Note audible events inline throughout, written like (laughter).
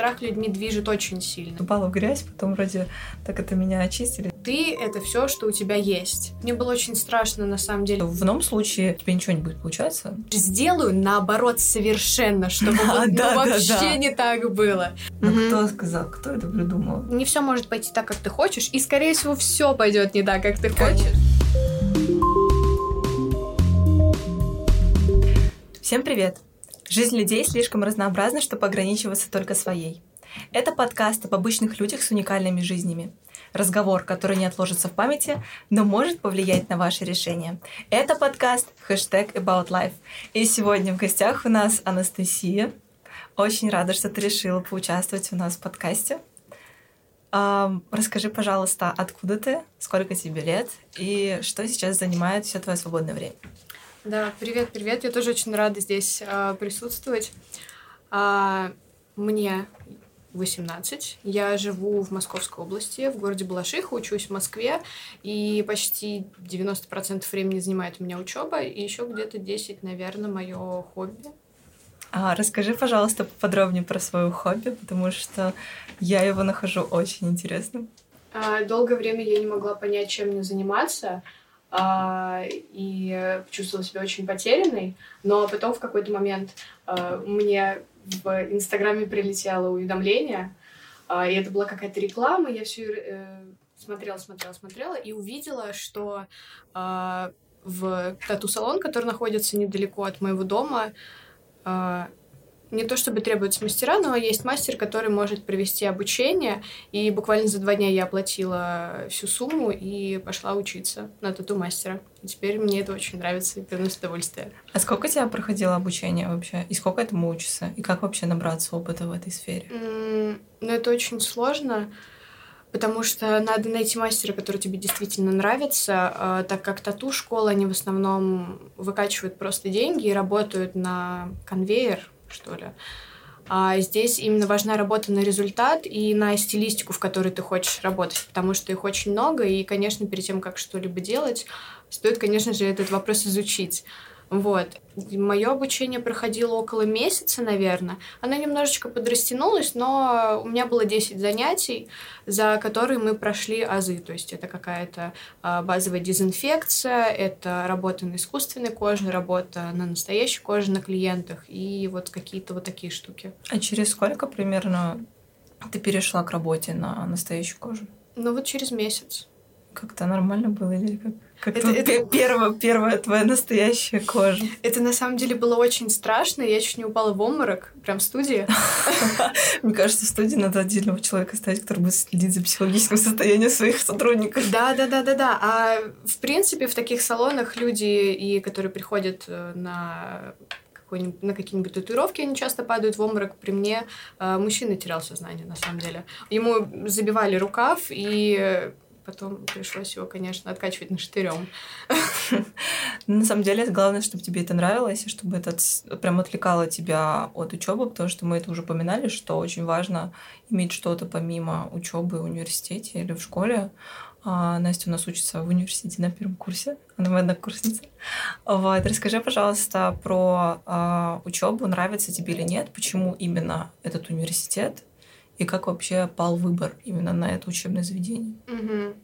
страх людьми движет очень сильно. Упала в грязь, потом вроде так это меня очистили. Ты — это все, что у тебя есть. Мне было очень страшно, на самом деле. В ином случае тебе ничего не будет получаться. Сделаю наоборот совершенно, чтобы Да, (laughs) вот, ну, да, да, вообще да. не так было. Но Мгм. кто сказал, кто это придумал? Не все может пойти так, как ты хочешь, и, скорее всего, все пойдет не так, как ты хочешь. Всем привет! Жизнь людей слишком разнообразна, чтобы ограничиваться только своей. Это подкаст об обычных людях с уникальными жизнями. Разговор, который не отложится в памяти, но может повлиять на ваши решения. Это подкаст хэштег About Life. И сегодня в гостях у нас Анастасия. Очень рада, что ты решила поучаствовать у нас в подкасте. Расскажи, пожалуйста, откуда ты, сколько тебе лет и что сейчас занимает все твое свободное время. Да, привет, привет. Я тоже очень рада здесь а, присутствовать. А, мне 18. Я живу в Московской области, в городе Балашиха, учусь в Москве, и почти 90% времени занимает у меня учеба, и еще где-то 10, наверное, мое хобби. А, расскажи, пожалуйста, поподробнее про свое хобби, потому что я его нахожу очень интересным. А, Долгое время я не могла понять, чем мне заниматься, и чувствовала себя очень потерянной, но потом в какой-то момент а, мне в Инстаграме прилетело уведомление, а, и это была какая-то реклама, я все смотрела, смотрела, смотрела, и увидела, что а, в тату-салон, который находится недалеко от моего дома, а, не то чтобы требуются мастера, но есть мастер, который может провести обучение. И буквально за два дня я оплатила всю сумму и пошла учиться на тату-мастера. И теперь мне это очень нравится и приносит удовольствие. А сколько тебя проходило обучение вообще? И сколько этому учишься? И как вообще набраться опыта в этой сфере? Но это очень сложно, потому что надо найти мастера, который тебе действительно нравится, а, так как тату-школы, они в основном выкачивают просто деньги и работают на конвейер, что ли. А здесь именно важна работа на результат и на стилистику, в которой ты хочешь работать, потому что их очень много, и, конечно, перед тем, как что-либо делать, стоит, конечно же, этот вопрос изучить. Вот. Мое обучение проходило около месяца, наверное. Оно немножечко подрастянулось, но у меня было 10 занятий, за которые мы прошли азы. То есть это какая-то а, базовая дезинфекция, это работа на искусственной коже, работа на настоящей коже на клиентах и вот какие-то вот такие штуки. А через сколько примерно ты перешла к работе на настоящую кожу? Ну вот через месяц. Как-то нормально было или как? Это- это- пе- первая, первая твоя настоящая кожа? Это на самом деле было очень страшно, я чуть не упала в обморок, прям в студии. (laughs) Мне кажется, в студии надо отдельного человека ставить, который будет следить за психологическим состоянием своих сотрудников. Да, да, да, да, да. А в принципе в таких салонах люди, и которые приходят э, на на какие-нибудь татуировки, они часто падают в обморок. При мне э, мужчина терял сознание, на самом деле. Ему забивали рукав, и потом пришлось его, конечно, откачивать наштырем. Но на самом деле, главное, чтобы тебе это нравилось, и чтобы это прям отвлекало тебя от учебы, потому что мы это уже упоминали, что очень важно иметь что-то помимо учебы в университете или в школе. А, Настя у нас учится в университете на первом курсе, она моя однокурсница. Вот. Расскажи, пожалуйста, про учебу, нравится тебе или нет, почему именно этот университет, и как вообще пал выбор именно на это учебное заведение. Мгм.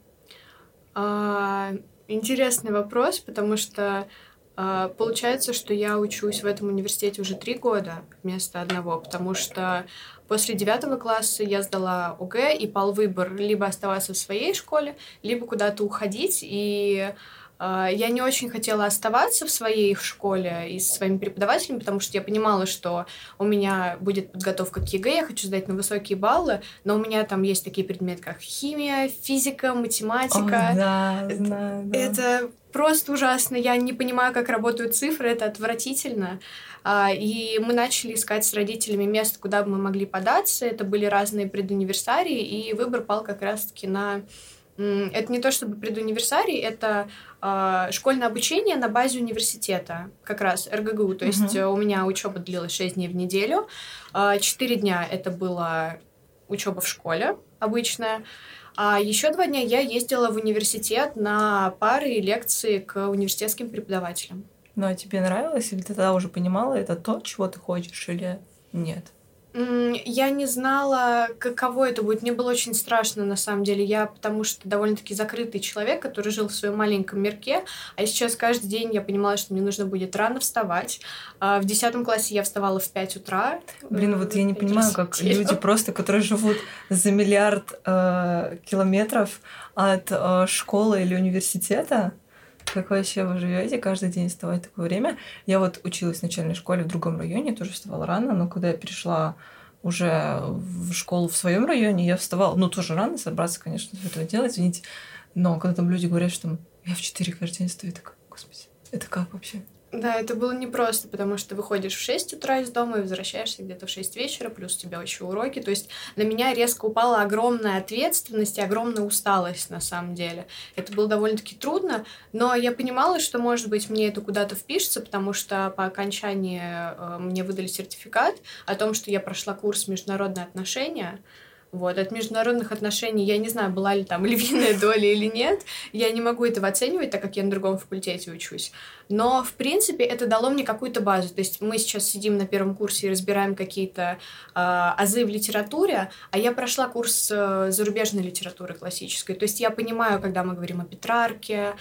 А, Интересный вопрос, потому что а, получается, что я учусь в этом университете уже три года вместо одного, потому что после девятого класса я сдала ОГЭ и пал выбор либо оставаться в своей школе, либо куда-то уходить. И я не очень хотела оставаться в своей школе и со своими преподавателями, потому что я понимала, что у меня будет подготовка к ЕГЭ, я хочу сдать на высокие баллы, но у меня там есть такие предметы, как химия, физика, математика. О, да, Это- да. Это просто ужасно. Я не понимаю, как работают цифры, это отвратительно. А, И мы начали искать с родителями место, куда бы мы могли податься. Это были разные предуниверсарии, и выбор пал как раз-таки на... Это не то чтобы предуниверсарий, это а, школьное обучение на базе университета, как раз РГГУ. То есть э, у меня учеба длилась 6 дней в неделю. А, Четыре дня это была учеба в школе обычная. А еще два дня я ездила в университет на пары и лекции к университетским преподавателям. Ну, а тебе нравилось, или ты тогда уже понимала, это то, чего ты хочешь, или нет? Я не знала, каково это будет. Мне было очень страшно, на самом деле. Я потому что довольно-таки закрытый человек, который жил в своем маленьком мирке. А сейчас каждый день я понимала, что мне нужно будет рано вставать. А в десятом классе я вставала в 5 утра. Блин, вот я не понимаю, как люди просто, которые живут за миллиард э, километров от э, школы или университета, как вообще вы живете каждый день вставать в такое время? Я вот училась в начальной школе в другом районе, тоже вставала рано, но когда я перешла уже в школу в своем районе, я вставала, ну, тоже рано собраться, конечно, этого делать, извините, но когда там люди говорят, что я в 4 каждый день стою, так, господи, это как вообще? Да, это было непросто, потому что выходишь в 6 утра из дома и возвращаешься где-то в 6 вечера, плюс у тебя еще уроки. То есть на меня резко упала огромная ответственность и огромная усталость на самом деле. Это было довольно-таки трудно, но я понимала, что, может быть, мне это куда-то впишется, потому что по окончании э, мне выдали сертификат о том, что я прошла курс международные отношения. Вот, от международных отношений я не знаю, была ли там (laughs) львиная доля или нет. Я не могу этого оценивать, так как я на другом факультете учусь. Но, в принципе, это дало мне какую-то базу. То есть мы сейчас сидим на первом курсе и разбираем какие-то э, азы в литературе, а я прошла курс э, зарубежной литературы классической. То есть я понимаю, когда мы говорим о Петрарке,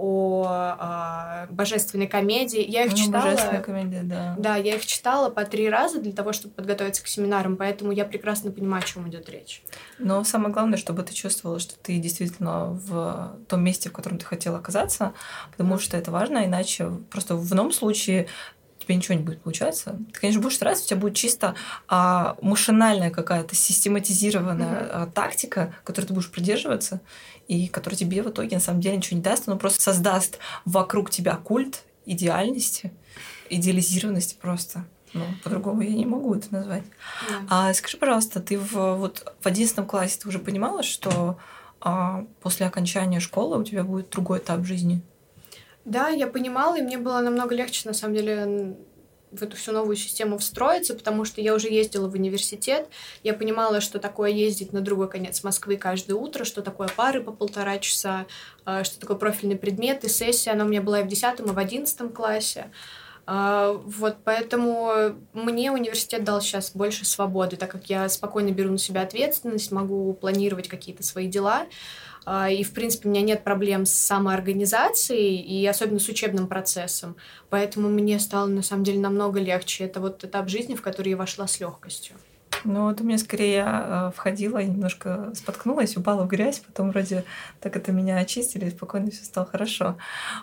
о, о божественной комедии. Я их ну, читала. Божественная комедия, да. Да, я их читала по три раза для того, чтобы подготовиться к семинарам, поэтому я прекрасно понимаю, о чем идет речь. Но самое главное, чтобы ты чувствовала, что ты действительно в том месте, в котором ты хотела оказаться, потому что это важно, иначе просто в ином случае тебе ничего не будет получаться. Ты, конечно, будешь стараться, у тебя будет чисто а, машинальная какая-то систематизированная mm-hmm. а, тактика, которой ты будешь придерживаться, и которая тебе в итоге на самом деле ничего не даст, но просто создаст вокруг тебя культ идеальности, идеализированности просто. Ну, по-другому я не могу это назвать. Yeah. А скажи, пожалуйста, ты в, вот в одиннадцатом классе ты уже понимала, что а, после окончания школы у тебя будет другой этап жизни? Да, я понимала, и мне было намного легче, на самом деле, в эту всю новую систему встроиться, потому что я уже ездила в университет, я понимала, что такое ездить на другой конец Москвы каждое утро, что такое пары по полтора часа, а, что такое профильный предмет и сессия, она у меня была и в 10 и в 11 классе. А, вот поэтому мне университет дал сейчас больше свободы, так как я спокойно беру на себя ответственность, могу планировать какие-то свои дела. И, в принципе, у меня нет проблем с самоорганизацией и особенно с учебным процессом. Поэтому мне стало, на самом деле, намного легче. Это вот этап жизни, в который я вошла с легкостью. Ну, вот у меня скорее э, входила, немножко споткнулась, упала в грязь, потом вроде так это меня очистили, и спокойно все стало хорошо.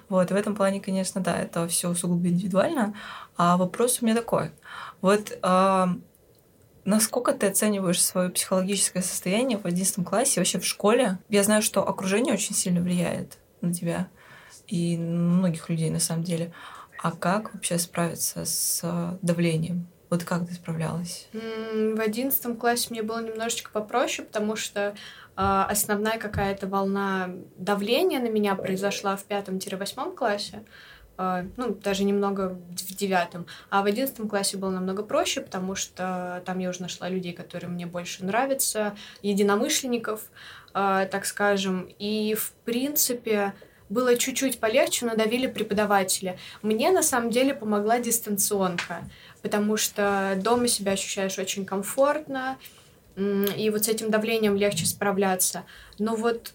Вот, в этом плане, конечно, да, это все сугубо индивидуально. А вопрос у меня такой. Вот Насколько ты оцениваешь свое психологическое состояние в 11 классе, вообще в школе? Я знаю, что окружение очень сильно влияет на тебя и многих людей на самом деле. А как вообще справиться с давлением? Вот как ты справлялась? В одиннадцатом классе мне было немножечко попроще, потому что э, основная какая-то волна давления на меня произошла в пятом-восьмом классе. А, ну, даже немного в девятом. А в одиннадцатом классе было намного проще, потому что там я уже нашла людей, которые мне больше нравятся, единомышленников, а, так скажем. И, в принципе, было чуть-чуть полегче, но давили преподаватели. Мне, на самом деле, помогла дистанционка, потому что дома себя ощущаешь очень комфортно, и вот с этим давлением легче справляться. Но вот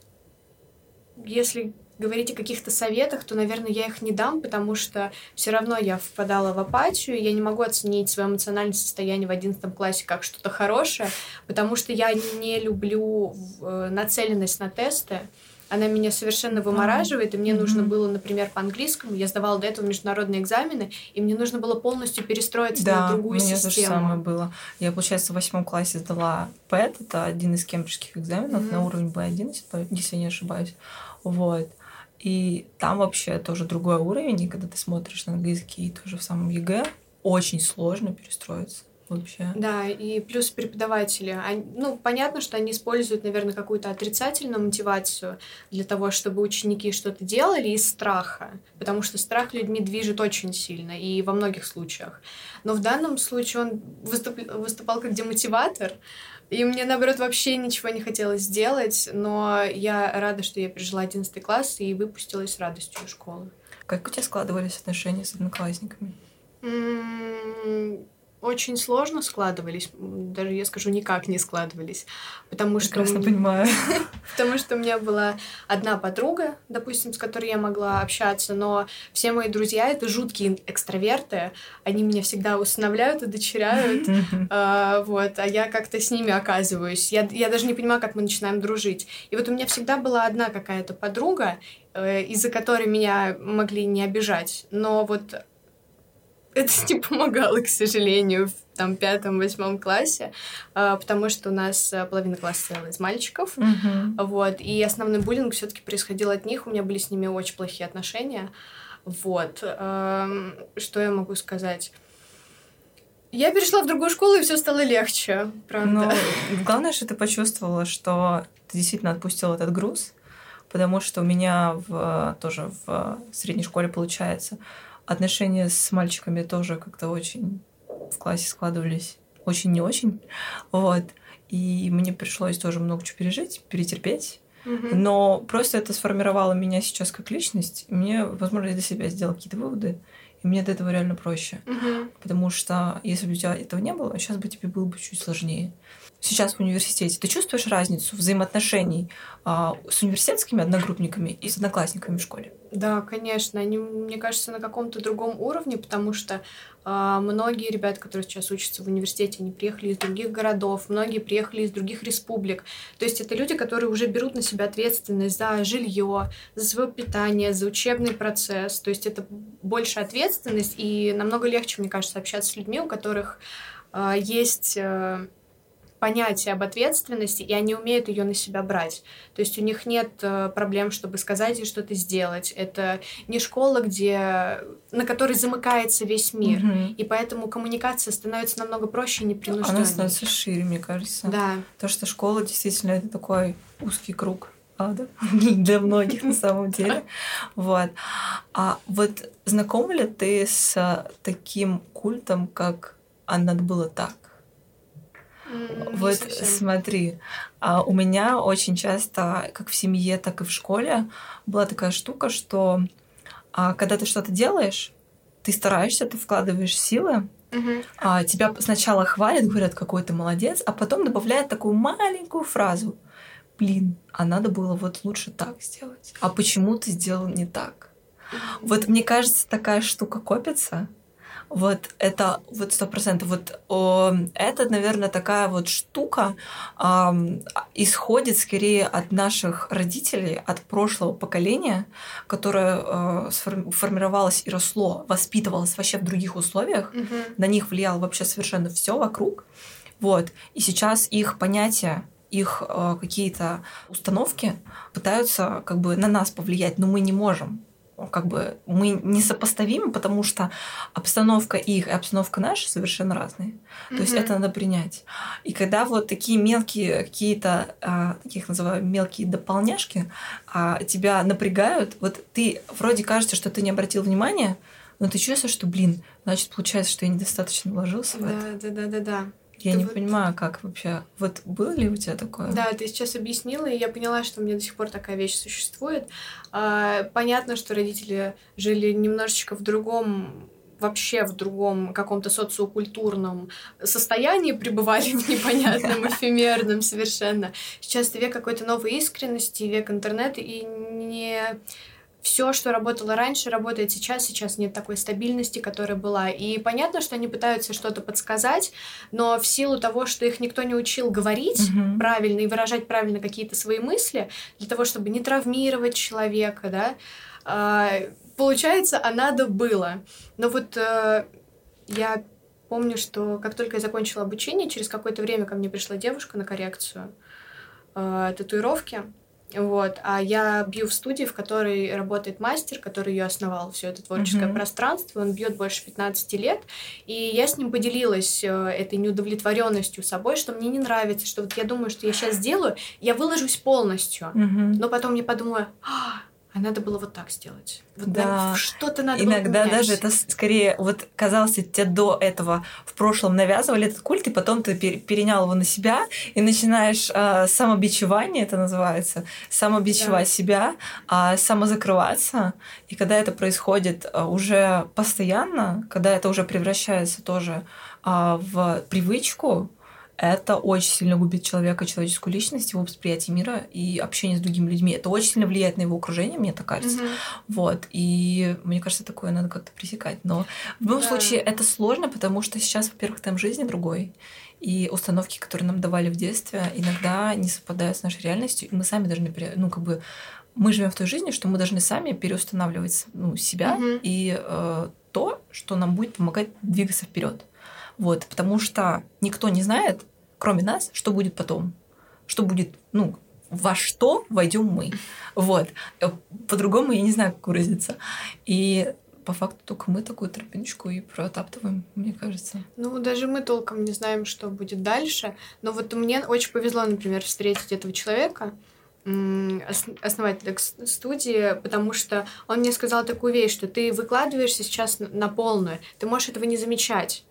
если говорить о каких-то советах, то, наверное, я их не дам, потому что все равно я впадала в апатию, я не могу оценить свое эмоциональное состояние в одиннадцатом классе как что-то хорошее, потому что я не люблю э, нацеленность на тесты, она меня совершенно вымораживает, и мне mm-hmm. нужно было, например, по английскому, я сдавала до этого международные экзамены, и мне нужно было полностью перестроиться да, на другую систему. Да, у меня то же самое было. Я, получается, в восьмом классе сдала PET, это один из кембриджских экзаменов mm-hmm. на уровень B11, если я не ошибаюсь. Вот. И там вообще тоже другой уровень, и когда ты смотришь на английский тоже в самом ЕГЭ, очень сложно перестроиться вообще. Да, и плюс преподаватели. Они, ну, понятно, что они используют, наверное, какую-то отрицательную мотивацию для того, чтобы ученики что-то делали из страха, потому что страх людьми движет очень сильно и во многих случаях. Но в данном случае он выступ, выступал как демотиватор, и мне, наоборот, вообще ничего не хотелось сделать, но я рада, что я пережила 11 класс и выпустилась с радостью из школы. Как у тебя складывались отношения с одноклассниками? Очень сложно складывались, даже я скажу, никак не складывались, потому что... Прекрасно понимаю. (laughs) Потому что у меня была одна подруга, допустим, с которой я могла общаться, но все мои друзья — это жуткие экстраверты, они меня всегда усыновляют, удочеряют, а, вот, а я как-то с ними оказываюсь. Я, я даже не понимаю, как мы начинаем дружить. И вот у меня всегда была одна какая-то подруга, э, из-за которой меня могли не обижать, но вот это не помогало, к сожалению, в там пятом-восьмом классе, а, потому что у нас э, половина класса состояла из мальчиков, Мгм. вот, и основной буллинг все таки происходил от них, у меня были с ними очень плохие отношения, вот, эм, что я могу сказать? Я перешла в другую школу, и все стало легче, правда. Но главное, что ты почувствовала, что ты действительно отпустила этот груз, потому что у меня в, тоже в средней школе получается отношения с мальчиками тоже как-то очень в классе складывались очень не очень, вот. И мне пришлось тоже много чего пережить, перетерпеть. Но просто это сформировало меня сейчас как личность. И мне, возможно, я для себя сделала какие-то выводы. И мне от этого реально проще. Потому что если бы у тебя этого не было, сейчас бы тебе было бы чуть сложнее. Сейчас в университете ты чувствуешь разницу взаимоотношений а, с университетскими одногруппниками и с одноклассниками в школе? Да, конечно, они, мне кажется, на каком-то другом уровне, потому что а, многие ребята, которые сейчас учатся в университете, они приехали из других городов, многие приехали из других республик. То есть это люди, которые уже берут на себя ответственность за жилье, за свое питание, за учебный процесс. То есть это больше ответственность, и намного легче, мне кажется, общаться с людьми, у которых а, есть э, понятие об ответственности, и они умеют ее на себя брать. То есть у них нет э, проблем, чтобы сказать и что-то сделать. Это не школа, где на которой замыкается весь мир. Мгм. И поэтому коммуникация становится намного проще и непринужденнее. Она становится шире, мне кажется. Да. То, что школа действительно это такой узкий круг ада (laughs) для многих на самом деле. Вот. А вот знакома ли ты с таким культом, как «А надо было так»? Не Вот совсем. смотри, а у меня очень часто, как в семье, так и в школе, была такая штука, что а, когда ты что-то делаешь, ты стараешься, ты вкладываешь силы, а, тебя сначала хвалят, говорят, какой ты молодец, а потом добавляют такую маленькую фразу. Блин, а надо было вот лучше так сделать. А почему ты сделал не так? Вот мне кажется, такая штука копится. Вот это вот сто процентов. Вот о, это, наверное, такая вот штука ам, исходит скорее от наших родителей, от прошлого поколения, которое э, формировалось и росло, воспитывалось вообще в других условиях. Мгм. На них влияло вообще совершенно все вокруг. Вот. И сейчас их понятия, их э, какие-то установки пытаются как бы на нас повлиять, но мы не можем. Как бы мы несопоставимы, потому что обстановка их и обстановка наша совершенно разные. То есть это надо принять. И когда вот такие мелкие какие-то, а, таких называю мелкие дополняшки, а, тебя напрягают, вот ты вроде кажется, что ты не обратил внимания, но ты чувствуешь, что, блин, значит, получается, что я недостаточно вложился в это. Да, да, да, да, да. Я Это не вот- понимаю, как вообще. Вот было ли у тебя такое? Да, ты сейчас объяснила, и я поняла, что у меня до сих пор такая вещь существует. А, Понятно, что родители жили немножечко в другом вообще в другом каком-то социокультурном состоянии пребывали в непонятном, (laughs) эфемерном совершенно. Сейчас век какой-то новой искренности, век интернета, и не все, что работало раньше, работает сейчас. Сейчас нет такой стабильности, которая была. И понятно, что они пытаются что-то подсказать, но в силу того, что их никто не учил говорить, Мгм. правильно и выражать правильно какие-то свои мысли, для того, чтобы не травмировать человека, да, а, получается, а надо было. Но вот э, я помню, что как только я закончила обучение, через какое-то время ко мне пришла девушка на коррекцию э, татуировки. Вот, а я бью в студии, в которой работает мастер, который ее основал, все это творческое Мгм. пространство. Он бьет больше 15 лет. И я с ним поделилась э, этой неудовлетворенностью собой, что мне не нравится, что вот я думаю, что я сейчас сделаю, я выложусь полностью. Мгм. Но потом я подумаю, а, а надо было вот так сделать. Вот Да. что-то надо было Иногда поменять. даже это скорее, вот казалось, тебе до этого в прошлом навязывали этот культ, и потом ты пер- перенял его на себя и начинаешь а, самобичевание, это называется, самобичевать Да. себя, а, самозакрываться. И когда это происходит а, уже постоянно, когда это уже превращается тоже а, в привычку, это очень сильно губит человека, человеческую личность, его восприятие мира и общение с другими людьми. Это очень сильно влияет на его окружение, мне так кажется. Mm-hmm. Вот. И мне кажется, такое надо как-то пресекать. Но в любом да. случае это сложно, потому что сейчас, во-первых, темп жизни другой. И установки, которые нам давали в детстве, иногда не совпадают с нашей реальностью. И мы сами должны, ну, как бы, мы живем в той жизни, что мы должны сами переустанавливать ну, себя mm-hmm. и э, то, что нам будет помогать двигаться вперед. Вот, потому что никто не знает, кроме нас, что будет потом. Что будет, ну, во что войдем мы. Вот. Э, по-другому я не знаю, как выразиться. И по факту только мы такую тропиночку и протаптываем, мне кажется. Ну, даже мы толком не знаем, что будет дальше. Но вот мне очень повезло, например, встретить этого человека, основателя студии, потому что он мне сказал такую вещь, что ты выкладываешься сейчас на полную, ты можешь этого не замечать.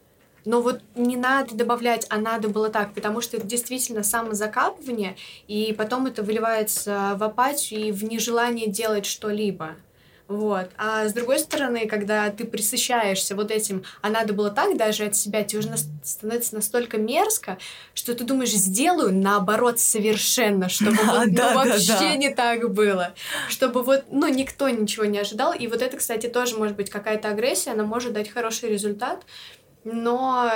Но вот не надо добавлять, а надо было так, потому что это действительно самозакапывание, и потом это выливается в апатию и в нежелание делать что-либо. Вот. А с другой стороны, когда ты присыщаешься вот этим, а надо было так даже от себя, тебе уже становится настолько мерзко, что ты думаешь, сделаю наоборот совершенно, чтобы вот, ну, (laughs) вообще не так было. Чтобы вот, ну, никто ничего не ожидал. И вот это, кстати, тоже может быть какая-то агрессия, она может дать хороший результат, но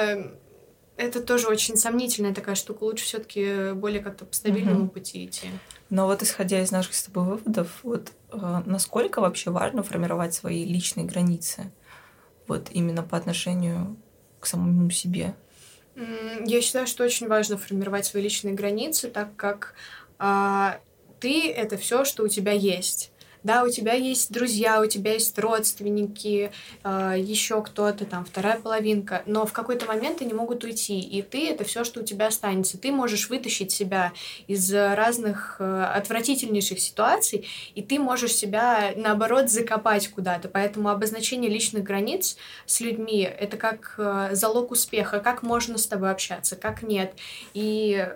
это тоже очень сомнительная такая штука. Лучше все-таки более как-то по стабильному mm-hmm. пути идти. Но вот исходя из наших с тобой выводов, вот э, насколько вообще важно формировать свои личные границы, вот именно по отношению к самому себе? Я считаю, что очень важно формировать свои личные границы, так как э, ты это все, что у тебя есть да, у тебя есть друзья, у тебя есть родственники, э, еще кто-то там, вторая половинка, но в какой-то момент они могут уйти, и ты это все, что у тебя останется. Ты можешь вытащить себя из разных э, отвратительнейших ситуаций, и ты можешь себя, наоборот, закопать куда-то. Поэтому обозначение личных границ с людьми — это как э, залог успеха, как можно с тобой общаться, как нет. И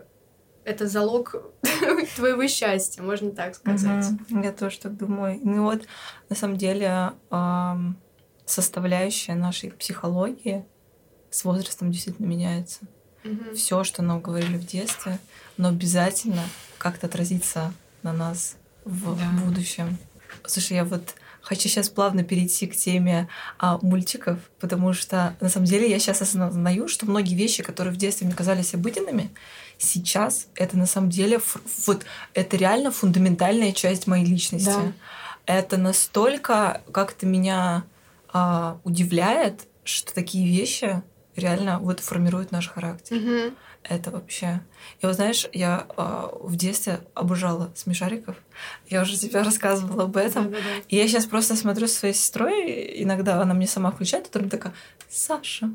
это залог (laughs) твоего счастья, можно так сказать. Угу. Я тоже так думаю. Ну вот, на самом деле, составляющая нашей психологии с возрастом действительно меняется. Угу. Все, что нам говорили в детстве, но обязательно как-то отразится на нас в да. будущем. Слушай, я вот хочу сейчас плавно перейти к теме а, мультиков, потому что на самом деле я сейчас осознаю, что многие вещи, которые в детстве мне казались обыденными, сейчас это на самом деле вот это реально фундаментальная часть моей личности. Да. Это настолько как-то меня а, удивляет, что такие вещи реально вот формируют наш характер. Угу. Это вообще. И вот знаешь, я э, в детстве обожала смешариков. Я уже тебе рассказывала об этом. Да, да, да. И я сейчас просто смотрю со своей сестрой, иногда она мне сама включает, и которая такая, Саша,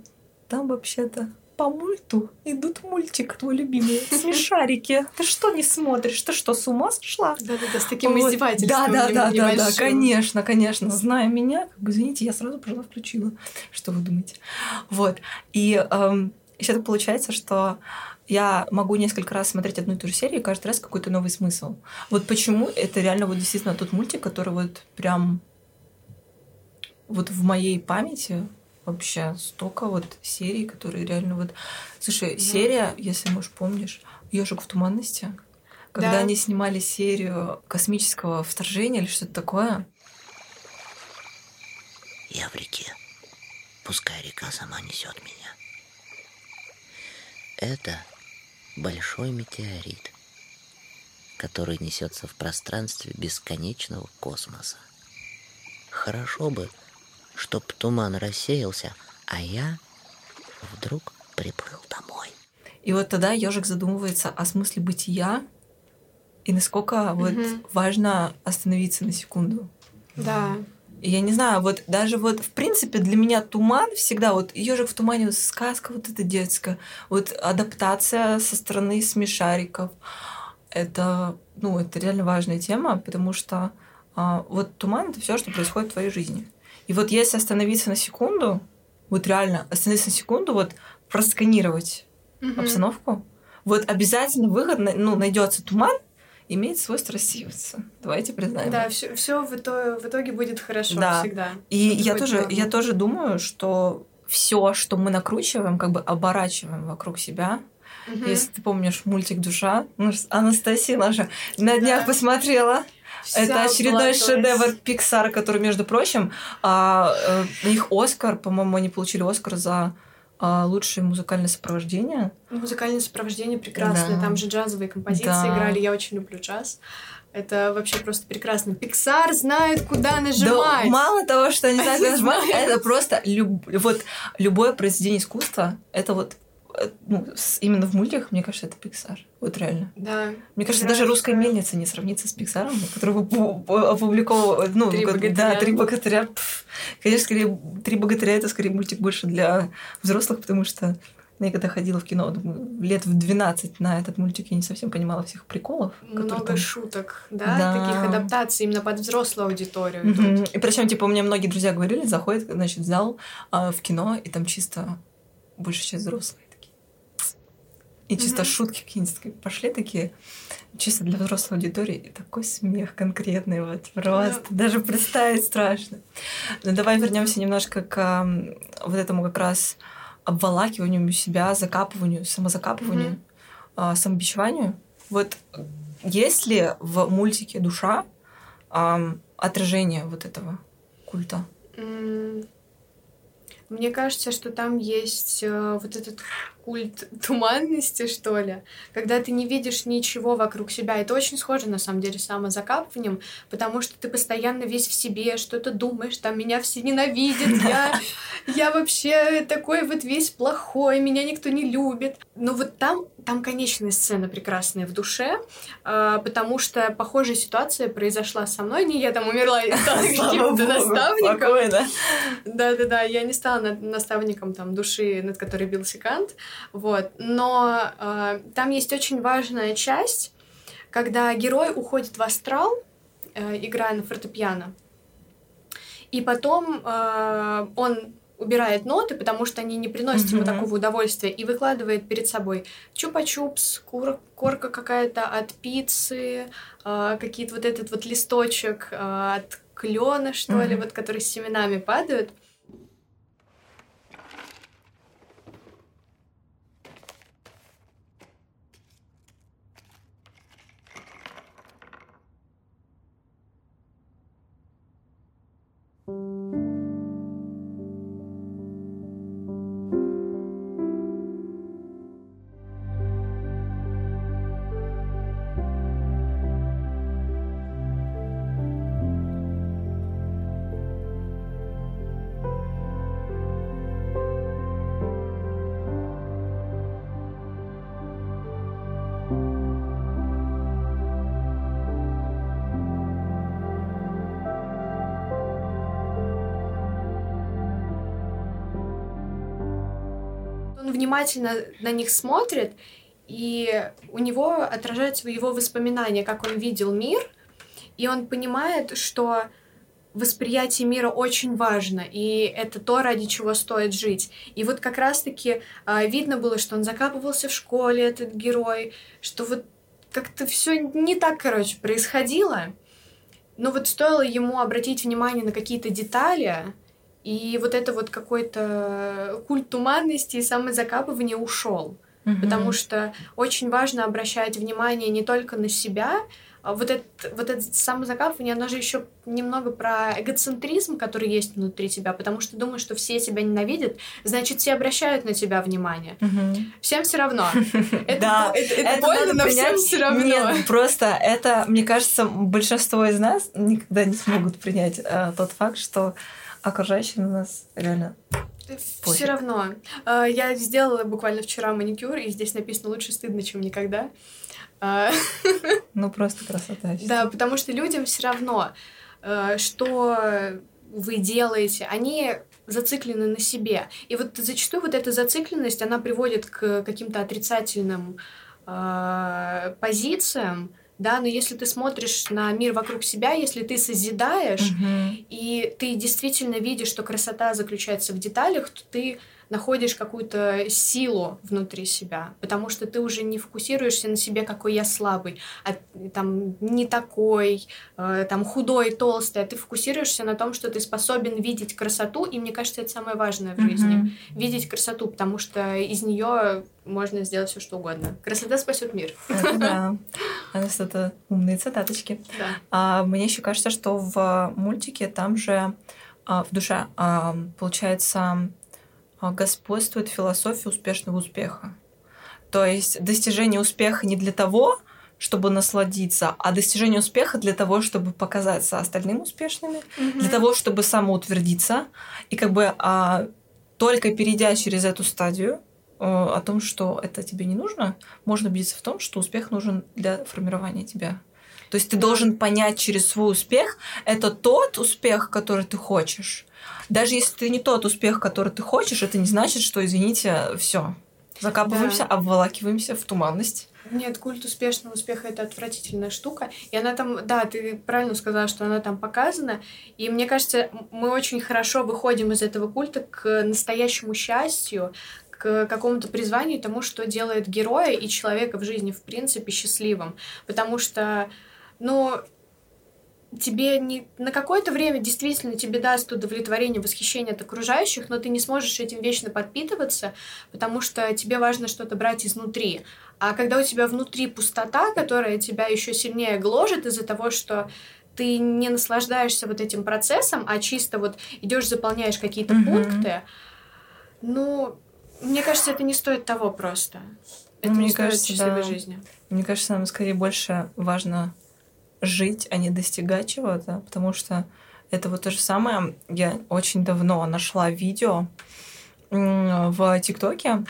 там вообще-то по мульту идут мультик твой любимый, (laughs) смешарики. Ты что не смотришь? Ты что, с ума сошла? Да-да-да, с таким вот. издевательством. Да, да, да, да, конечно, конечно. Зная меня, как бы, извините, я сразу пошла включила. Что вы думаете? Вот. И эм, еще так получается, что я могу несколько раз смотреть одну и ту же серию, и каждый раз какой-то новый смысл. Вот почему это реально вот действительно тот мультик, который вот прям вот в моей памяти вообще столько вот серий, которые реально вот... Слушай, да. серия, если, может, помнишь, ежик в туманности», когда да. они снимали серию космического вторжения или что-то такое. Я в реке. Пускай река сама несет меня. Это большой метеорит, который несется в пространстве бесконечного космоса. Хорошо бы, чтоб туман рассеялся, а я вдруг приплыл домой. И вот тогда ежик задумывается о смысле бытия и насколько mm-hmm. вот важно остановиться на секунду. Да. И я не знаю, вот даже вот в принципе для меня туман всегда вот ежик в тумане вот сказка вот эта детская, вот адаптация со стороны смешариков. Это ну это реально важная тема, потому что а, вот туман это все, что происходит в твоей жизни. И вот если остановиться на секунду, вот реально остановиться на секунду, вот просканировать угу. обстановку, вот обязательно выход, ну, найдется туман, имеет свойство рассеиваться. Давайте признаем. Да, все, все в, итоге, в итоге будет хорошо да. всегда. И я тоже, я тоже думаю, что все, что мы накручиваем, как бы оборачиваем вокруг себя. Мгм. Если ты помнишь мультик «Душа», ну, Анастасия наша на днях Да. посмотрела. Вся Это очередной обладалась. шедевр Pixar, который, между прочим, а, у них Оскар, по-моему, они получили Оскар за а, лучшее музыкальное сопровождение. Музыкальное сопровождение прекрасное. Да. Там же джазовые композиции Да. играли. Я очень люблю джаз. Это вообще просто прекрасно. Pixar знает, куда нажимать. Да, мало того, что они знают, как (laughs) нажимать, это просто люб- вот любое произведение искусства, это вот ну, с- именно в мультиках, мне кажется, это Pixar. Вот реально. Да. Мне кажется, даже русская мельница не сравнится с который опу- опубликовал, ну, «Три богатыря». да, три богатыря. Пф. Конечно, скорее, три богатыря это скорее мультик больше для взрослых, потому что я когда ходила в кино думаю, лет в 12 на этот мультик, я не совсем понимала всех приколов. Много там. шуток, да, Да. таких адаптаций именно под взрослую аудиторию. Идут. И причем, типа, у меня многие друзья говорили, заходят, значит, в зал а, в кино, и там чисто большая часть взрослые такие. И чисто Мгм. шутки какие-нибудь пошли такие, чисто для взрослой аудитории, и такой смех конкретный вот, просто даже представить страшно. Но давай вернемся немножко к вот этому как раз обволакиванию себя, закапыванию, самозакапыванию, Мгм. а, самобичеванию. Вот есть ли в мультике душа ам, отражение вот этого культа? М, Мне кажется, что там есть э, вот этот культ туманности, что ли, когда ты не видишь ничего вокруг себя. Это очень схоже, на самом деле, с самозакапыванием, потому что ты постоянно весь в себе, что-то думаешь, там меня все ненавидят, я, я вообще такой вот весь плохой, меня никто не любит. Но вот там, там конечная сцена прекрасная в душе, а, потому что похожая ситуация произошла со мной, не я там умерла и (laughs) стала каким-то наставником. Спокойно. Да-да-да, я не стала на- наставником там души, над которой бился Кант, вот. Но э, там есть очень важная часть, когда герой уходит в астрал, э, играя на фортепиано, и потом э, он убирает ноты, потому что они не приносят ему Мгм. такого удовольствия, и выкладывает перед собой чупа-чупс, кур- корка какая-то от пиццы, э, какие-то вот этот вот листочек э, от клена, что ли, Мгм. вот, которые с семенами падают. Внимательно на них смотрит, и у него отражаются его воспоминания, как он видел мир, и он понимает, что восприятие мира очень важно, и это то, ради чего стоит жить. И вот как раз-таки а, видно было, что он закапывался в школе, этот герой, что вот как-то все не так, короче, происходило. Но вот стоило ему обратить внимание на какие-то детали, и вот это вот какой-то культ туманности и самозакапывания ушел. Потому что очень важно обращать внимание не только на себя, а вот это, вот это самозакапывание, оно же еще немного про эгоцентризм, который есть внутри тебя, потому что думаешь, что все тебя ненавидят, значит, все обращают на тебя внимание. Мгм. Всем все равно. (laughs) Это, больно, но всем все равно. Нет, просто это, мне кажется, большинство из нас никогда не смогут принять э, тот факт, что окружающие нас реально... Все равно. А, Я сделала буквально вчера маникюр, и здесь написано «лучше стыдно, чем никогда». А, (laughs) Ну, просто красота. Да, потому что людям все равно, э, что вы делаете, они зациклены на себе. И вот зачастую вот эта зацикленность, она приводит к каким-то отрицательным позициям, да, но если ты смотришь на мир вокруг себя, если ты созидаешь, Мгм. и ты действительно видишь, что красота заключается в деталях, то ты находишь какую-то силу внутри себя, потому что ты уже не фокусируешься на себе, какой я слабый, а там не такой, э, там худой, толстый, а ты фокусируешься на том, что ты способен видеть красоту, и мне кажется, это самое важное в жизни. Mm-hmm. Видеть красоту, потому что из нее можно сделать все что угодно. Красота спасет мир. Это да. (laughs) Это умные цитаточки. Да. А, мне еще кажется, что в мультике там же а, в душе а, получается господствует философия успешного успеха. То есть достижение успеха не для того, чтобы насладиться, а достижение успеха для того, чтобы показаться остальным успешными, mm-hmm. для того, чтобы самоутвердиться. И как бы а, только перейдя через эту стадию, а, о том, что это тебе не нужно, можно убедиться в том, что успех нужен для формирования тебя. То есть ты должен понять через свой успех, это тот успех, который ты хочешь, даже если ты не тот успех, который ты хочешь, это не значит, что, извините, все. Закапываемся, да. обволакиваемся в туманность. Нет, культ успешного успеха это отвратительная штука. И она там, да, ты правильно сказала, что она там показана. И мне кажется, мы очень хорошо выходим из этого культа к настоящему счастью, к какому-то призванию тому, что делает героя и человека в жизни, в принципе, счастливым. Потому что, ну, тебе не на какое-то время действительно тебе даст удовлетворение, восхищение от окружающих, но ты не сможешь этим вечно подпитываться, потому что тебе важно что-то брать изнутри. А когда у тебя внутри пустота, которая тебя еще сильнее гложет из-за того, что ты не наслаждаешься вот этим процессом, а чисто вот идешь заполняешь какие-то mm-hmm. пункты, ну, мне кажется, это не стоит того просто. Это ну, не мне стоит кажется, счастливой да. жизни. Мне кажется, нам скорее больше важно жить, а не достигать чего-то, потому что это вот то же самое. Я очень давно нашла видео в ТикТоке,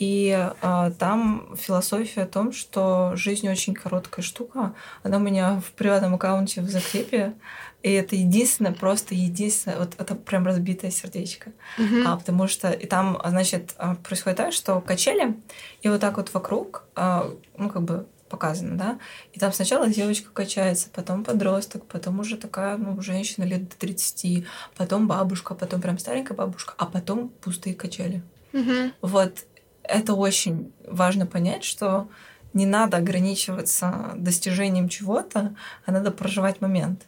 и э, там философия о том, что жизнь очень короткая штука. Она у меня в приватном аккаунте в закрепе. И это единственное, просто единственное, вот это прям разбитое сердечко. Mm-hmm. А, потому что и там, значит, а, происходит так, что качели, и вот так вот вокруг, а, ну, как бы показано, да. И там сначала девочка качается, потом подросток, потом уже такая, ну, женщина лет до 30, потом бабушка, потом прям старенькая бабушка, а потом пустые качели. Угу. Вот это очень важно понять, что не надо ограничиваться достижением чего-то, а надо проживать момент.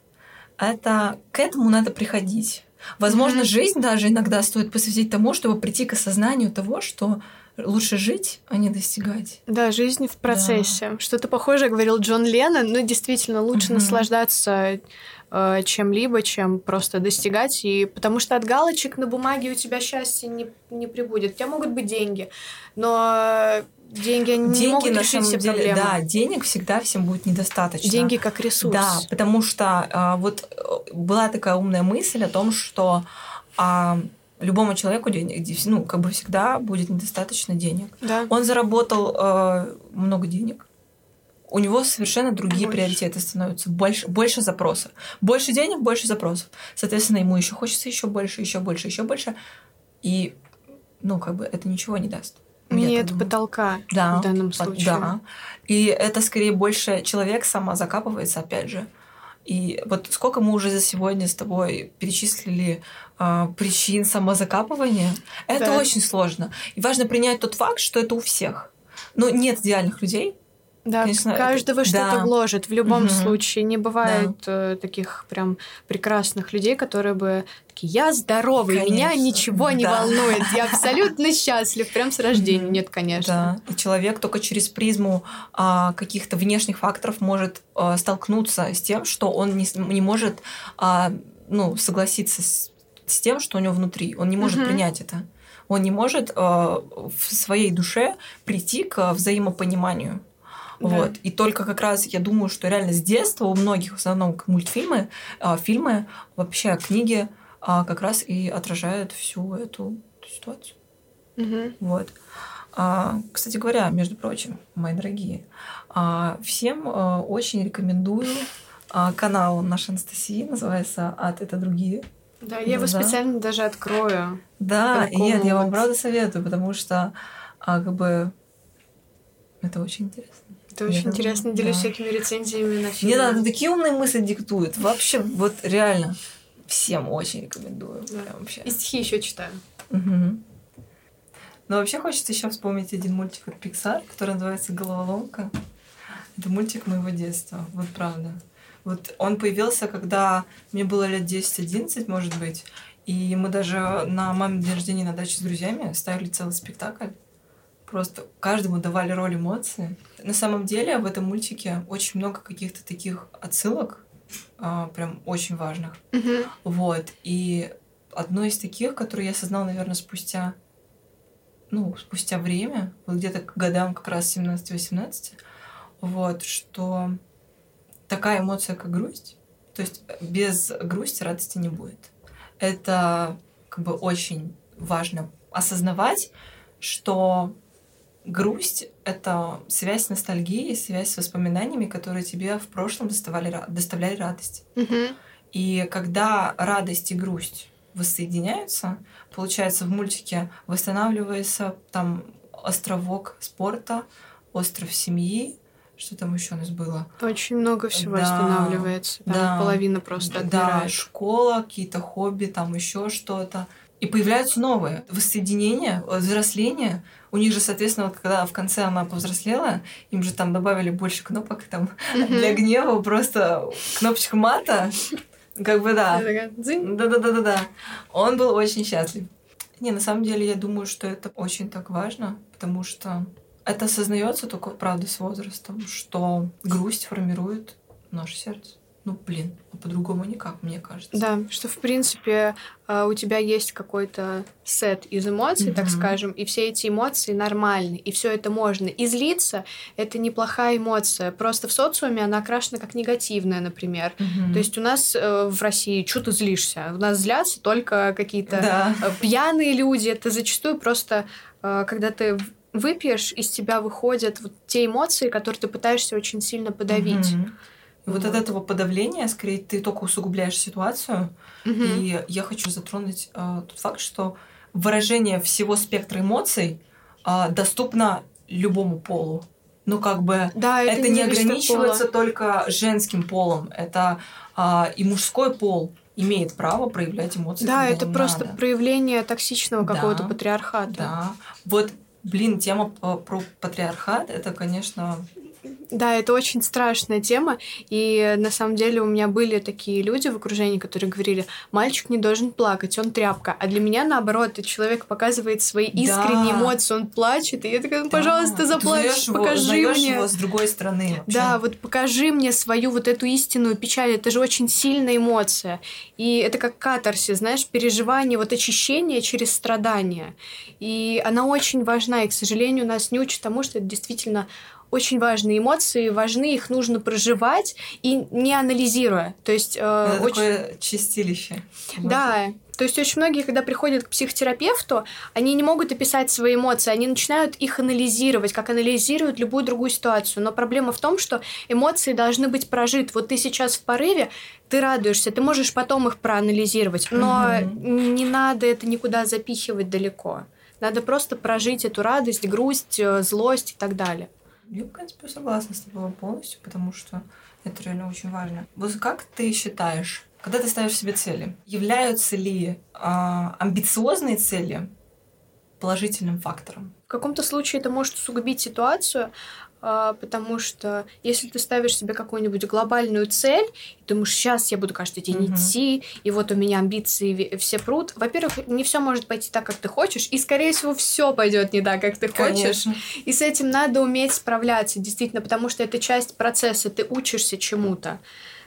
Это к этому надо приходить. Возможно, mm-hmm. жизнь даже иногда стоит посвятить тому, чтобы прийти к осознанию того, что лучше жить, а не достигать. Да, жизнь в процессе. Да. Что-то похожее говорил Джон Леннон. Ну, действительно, лучше угу. наслаждаться э, чем-либо, чем просто достигать. И потому что от галочек на бумаге у тебя счастье не, не прибудет. У тебя могут быть деньги, но деньги они деньги, не могут решить все деле, проблемы. Да, денег всегда всем будет недостаточно. Деньги как ресурс. Да, потому что э, вот э, была такая умная мысль о том, что э, любому человеку денег, ну, как бы всегда будет недостаточно денег. Да. Он заработал э, много денег, у него совершенно другие больше. приоритеты становятся, больше, больше запросов. Больше денег, больше запросов. Соответственно, ему еще хочется еще больше, еще больше, еще больше. И, ну, как бы это ничего не даст. Нет потолка да, в данном случае. Да. И это скорее больше человек сама закапывается, опять же. И вот сколько мы уже за сегодня с тобой перечислили причин самозакапывания, это да. очень сложно. И важно принять тот факт, что это у всех. Но нет идеальных людей, да, Конечно, каждого это... что-то да. гложет в любом угу. случае. Не бывает да. э, таких прям прекрасных людей, которые бы такие, я здоровый, конечно. меня ничего да. не волнует, я абсолютно (laughs) счастлив, прям с рождения. Нет, конечно. Да. И человек только через призму а, каких-то внешних факторов может а, столкнуться с тем, что он не, не может а, ну, согласиться с, с тем, что у него внутри. Он не может угу. принять это. Он не может а, в своей душе прийти к взаимопониманию. Да. Вот. И только как раз я думаю, что реально с детства у многих, в основном мультфильмы, а, фильмы, вообще книги а, как раз и отражают всю эту ситуацию. Угу. Вот. А, кстати говоря, между прочим, мои дорогие, а, всем а, очень рекомендую а, канал нашей Анастасии, называется «Ад – это другие». Да, я его да. специально даже открою. Да, нет, я вам правда советую, потому что а, как бы это очень интересно. Это очень Нет, интересно, делюсь да. всякими рецензиями на фильмы. Не надо, такие умные мысли диктуют. Вообще, вот реально, всем очень рекомендую. Да. вообще. И стихи еще читаю. Угу. Но вообще хочется еще вспомнить один мультик от Pixar, который называется «Головоломка». Это мультик моего детства, вот правда. Вот он появился, когда мне было лет 10-11, может быть, и мы даже на маме день рождения на даче с друзьями ставили целый спектакль. Просто каждому давали роль эмоции. На самом деле в этом мультике очень много каких-то таких отсылок, а, прям очень важных. Мгм. Вот. И одно из таких, которое я осознала, наверное, спустя, ну, спустя время, вот где-то к годам как раз 17-18, вот, что такая эмоция, как грусть, то есть без грусти радости не будет. Это как бы очень важно осознавать, что грусть — это связь с ностальгией, связь с воспоминаниями, которые тебе в прошлом доставали, доставляли радость. Мгм. И когда радость и грусть воссоединяются, получается, в мультике восстанавливается там островок спорта, остров семьи, что там еще у нас было? Очень много всего Да, останавливается. Там да. половина просто Да, отмирает. школа, какие-то хобби, там еще что-то. И появляются новые. Воссоединение, э, взросление. У них же, соответственно, вот когда в конце она повзрослела, им же там добавили больше кнопок там для гнева, просто кнопочка мата. Как бы да. Да-да-да-да-да. Он был очень счастлив. Не, на самом деле, я думаю, что это очень так важно, потому что это осознается только, правда, с возрастом, что грусть формирует наше сердце. Ну, блин, а по-другому никак, мне кажется. Да, что в принципе э, у тебя есть какой-то сет из эмоций, так Мгм. скажем, и все эти эмоции нормальны, и все это можно. И злиться это неплохая эмоция. Просто в социуме она окрашена как негативная, например. Мгм. То есть у нас э, в России что ты злишься? У нас злятся только какие-то Да. э, пьяные люди. Это зачастую просто, э, когда ты выпьешь, из тебя выходят вот те эмоции, которые ты пытаешься очень сильно подавить. И вот от Вот. этого подавления, скорее, ты только усугубляешь ситуацию. Мгм. И я хочу затронуть э, тот факт, что выражение всего спектра эмоций э, доступно любому полу. Ну, как бы Да, это, не зависит от ограничивается пола. только женским полом. Это а, и мужской пол имеет право проявлять эмоции. Да, это просто надо. проявление токсичного Да. какого-то патриархата. Да. Вот, блин, тема по- про патриархат, это, конечно, Да, это очень страшная тема. И на самом деле у меня были такие люди в окружении, которые говорили, мальчик не должен плакать, он тряпка. А для меня, наоборот, человек показывает свои искренние Да. эмоции, он плачет. И я такая, ну, да, пожалуйста, ты заплачь, его- покажи узнаёшь мне. его с другой стороны. вообще. Да, вот покажи мне свою вот эту истинную печаль. Это же очень сильная эмоция. И это как катарсис, знаешь, переживание, вот очищение через страдания. И она очень важна. И, к сожалению, нас не учат тому, что это действительно очень важные эмоции, важны, их нужно проживать и не анализируя. То есть э, Это очень... такое чистилище. Да, то есть очень многие, когда приходят к психотерапевту, они не могут описать свои эмоции, они начинают их анализировать, как анализируют любую другую ситуацию. Но проблема в том, что эмоции должны быть прожиты. Вот ты сейчас в порыве, ты радуешься, ты можешь потом их проанализировать, но Мгм. не надо это никуда запихивать далеко. Надо просто прожить эту радость, грусть, э, злость и так далее. Я, в принципе, согласна с тобой полностью, потому что это реально очень важно. Вот как ты считаешь, когда ты ставишь себе цели, являются ли а, амбициозные цели положительным фактором? В каком-то случае это может усугубить ситуацию, потому что если ты ставишь себе какую-нибудь глобальную цель, и думаешь, сейчас я буду каждый день Мгм. идти, и вот у меня амбиции все прут, во-первых, не все может пойти так, как ты хочешь, и, скорее всего, все пойдет не так, как ты хочешь. Конечно. И с этим надо уметь справляться, действительно, потому что это часть процесса, ты учишься чему-то.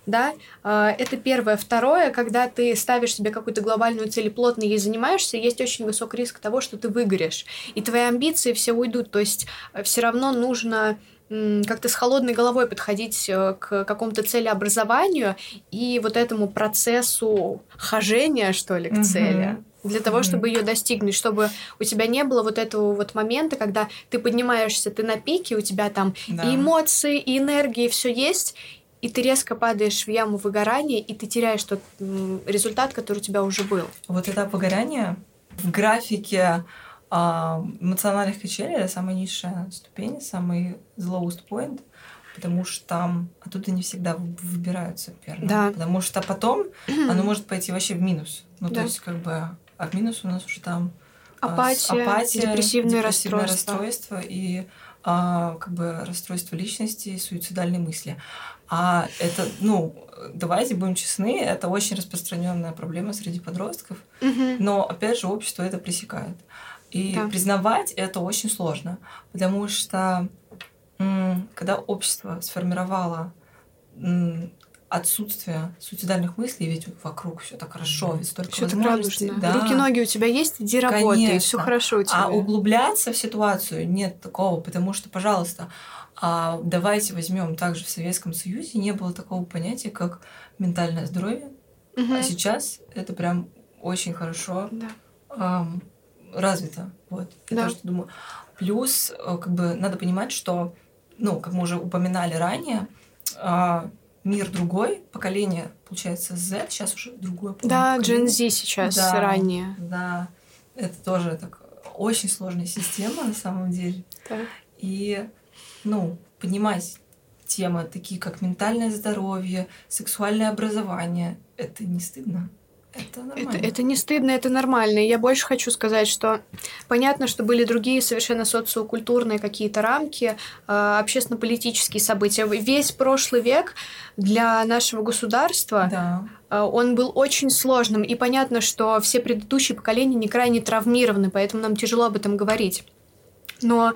Да, А, это первое. Второе, когда ты ставишь себе какую-то глобальную цель и плотно ей занимаешься, есть очень высокий риск того, что ты выгоришь. И твои амбиции все уйдут. То есть все равно нужно как-то с холодной головой подходить э, к какому-то целеобразованию и вот этому процессу хожения, что ли, к цели. Для того, чтобы ее достигнуть, чтобы у тебя не было вот этого вот момента, когда ты поднимаешься, ты на пике, у тебя там Да. и эмоции, и энергии, все есть, и ты резко падаешь в яму выгорания, и ты теряешь тот результат, который у тебя уже был. Вот этап выгорания в графике а, эмоциональных качелей это самая низшая ступень, самый lowest point, потому что оттуда не всегда вы- выбираются верно. Да. Потому что потом оно может пойти вообще в минус. Ну, Да. то есть, как бы, а в минус у нас уже там апатия, апатия депрессивное, депрессивное расстройство. расстройство и а, как бы расстройство личности, суицидальные мысли. А это, ну, давайте будем честны, это очень распространенная проблема среди подростков, угу. но опять же общество это пресекает. И да. признавать это очень сложно, потому что когда общество сформировало отсутствие суицидальных мыслей, ведь вокруг все так хорошо, ведь столько всё возможностей. Да. Руки, ноги у тебя есть, иди работай, все хорошо у тебя. А углубляться в ситуацию нет такого, потому что, пожалуйста, а давайте возьмем также в Советском Союзе не было такого понятия, как ментальное здоровье, угу. а сейчас это прям очень хорошо да. эм, развито. Вот. Я да. тоже думаю. Плюс, э, как бы, надо понимать, что, ну, как мы уже упоминали ранее, э, мир другой, поколение, получается, Z, сейчас уже другое. Да, Gen Z сейчас да, ранее. Да, это тоже так очень сложная система на самом деле. Так. И, ну, понимать темы, такие как ментальное здоровье, сексуальное образование, это не стыдно. Это нормально. Это, это не стыдно, это нормально. И я больше хочу сказать, что понятно, что были другие совершенно социокультурные какие-то рамки, э, общественно-политические события. Весь прошлый век для нашего государства да. э, он был очень сложным. И понятно, что все предыдущие поколения не крайне травмированы, поэтому нам тяжело об этом говорить. Но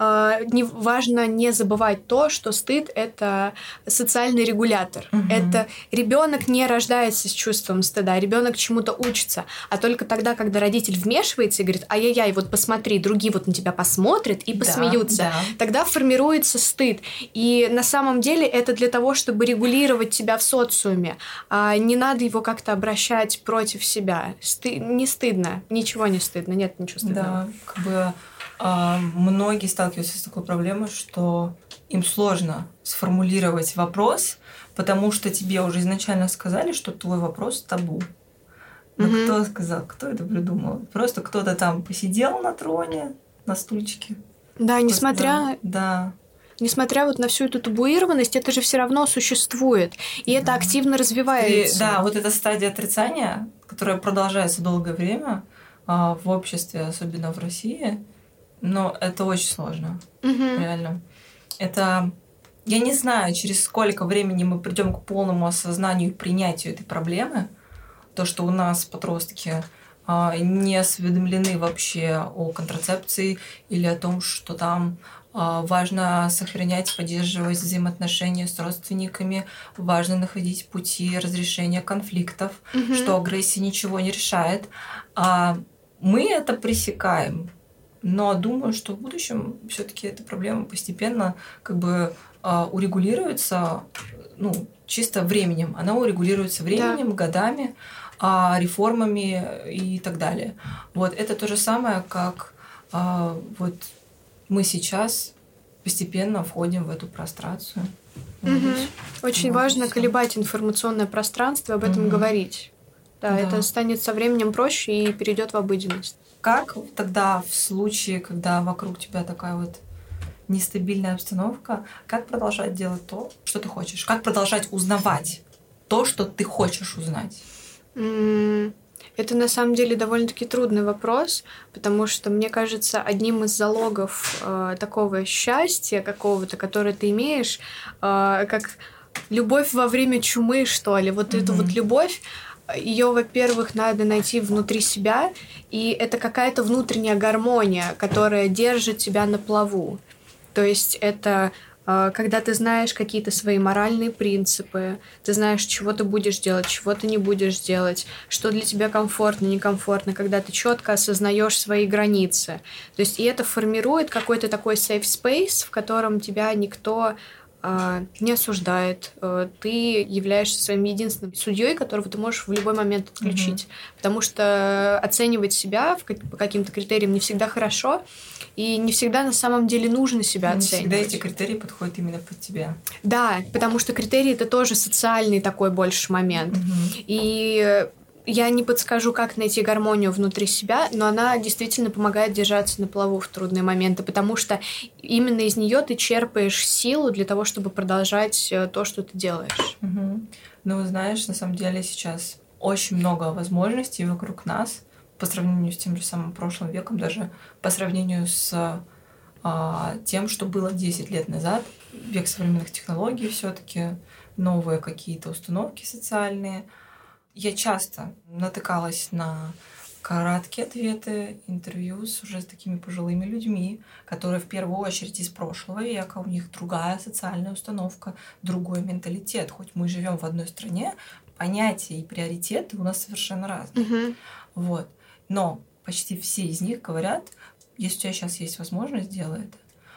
не, важно не забывать то, что стыд это социальный регулятор. Угу. Это ребенок не рождается с чувством стыда, ребенок чему-то учится. А только тогда, когда родитель вмешивается и говорит: ай-яй-яй, вот посмотри, другие вот на тебя посмотрят и посмеются, да, да. тогда формируется стыд. И на самом деле это для того, чтобы регулировать тебя в социуме. А не надо его как-то обращать против себя. Сты... Не стыдно, ничего не стыдно, нет ничего стыдного. Да, как бы а, многие сталкиваются с такой проблемой, что им сложно сформулировать вопрос, потому что тебе уже изначально сказали, что твой вопрос табу. Но mm-hmm. кто сказал, кто это придумал? Просто кто-то там посидел на троне, на стульчике. Да, несмотря... Да. Несмотря вот на всю эту табуированность, это же все равно существует. И это активно развивается. И, да, вот эта стадия отрицания, которая продолжается долгое время а, в обществе, особенно в России, но это очень сложно. Угу. Реально. Это я не знаю, через сколько времени мы придем к полному осознанию и принятию этой проблемы. То, что у нас подростки а, не осведомлены вообще о контрацепции или о том, что там а, важно сохранять, поддерживать взаимоотношения с родственниками, важно находить пути разрешения конфликтов, угу. что агрессия ничего не решает. А мы это пресекаем но думаю, что в будущем все-таки эта проблема постепенно как бы а, урегулируется, ну, чисто временем. Она урегулируется временем, да. годами, а, реформами и так далее. Вот это то же самое, как а, вот мы сейчас постепенно входим в эту прострацию. Угу. Очень вот важно колебать информационное пространство, об этом угу. говорить. Да, да, это станет со временем проще и перейдет в обыденность. Как тогда в случае, когда вокруг тебя такая вот нестабильная обстановка, как продолжать делать то, что ты хочешь? Как продолжать узнавать то, что ты хочешь узнать? Это на самом деле довольно-таки трудный вопрос, потому что, мне кажется, одним из залогов э, такого счастья какого-то, которое ты имеешь, э, как любовь во время чумы, что ли, вот mm-hmm. эту вот любовь, ее, во-первых, надо найти внутри себя, и это какая-то внутренняя гармония, которая держит тебя на плаву. То есть это э, когда ты знаешь какие-то свои моральные принципы, ты знаешь, чего ты будешь делать, чего ты не будешь делать, что для тебя комфортно, некомфортно, когда ты четко осознаешь свои границы. То есть и это формирует какой-то такой safe space, в котором тебя никто не осуждает. Э, ты являешься своим единственным судьей, которого ты можешь в любой момент отключить. Mm-hmm. Потому что оценивать себя по каким-то критериям не всегда хорошо, и не всегда на самом деле нужно себя не оценивать. Всегда эти критерии подходят именно под тебя. Да, потому что критерии это тоже социальный такой больше момент. Mm-hmm. И я не подскажу, как найти гармонию внутри себя, но она действительно помогает держаться на плаву в трудные моменты, потому что именно из нее ты черпаешь силу для того, чтобы продолжать э, то, что ты делаешь. Угу. Ну, знаешь, на самом деле сейчас очень много возможностей вокруг нас по сравнению с тем же самым прошлым веком, даже по сравнению с а, тем, что было 10 лет назад. Век современных технологий все таки новые какие-то установки социальные. Я часто натыкалась на короткие ответы, интервью с уже с такими пожилыми людьми, которые в первую очередь из прошлого века, у них другая социальная установка, другой менталитет. Хоть мы живем в одной стране, понятия и приоритеты у нас совершенно разные. Мгм. Вот. Но почти все из них говорят, если у тебя сейчас есть возможность, делай это.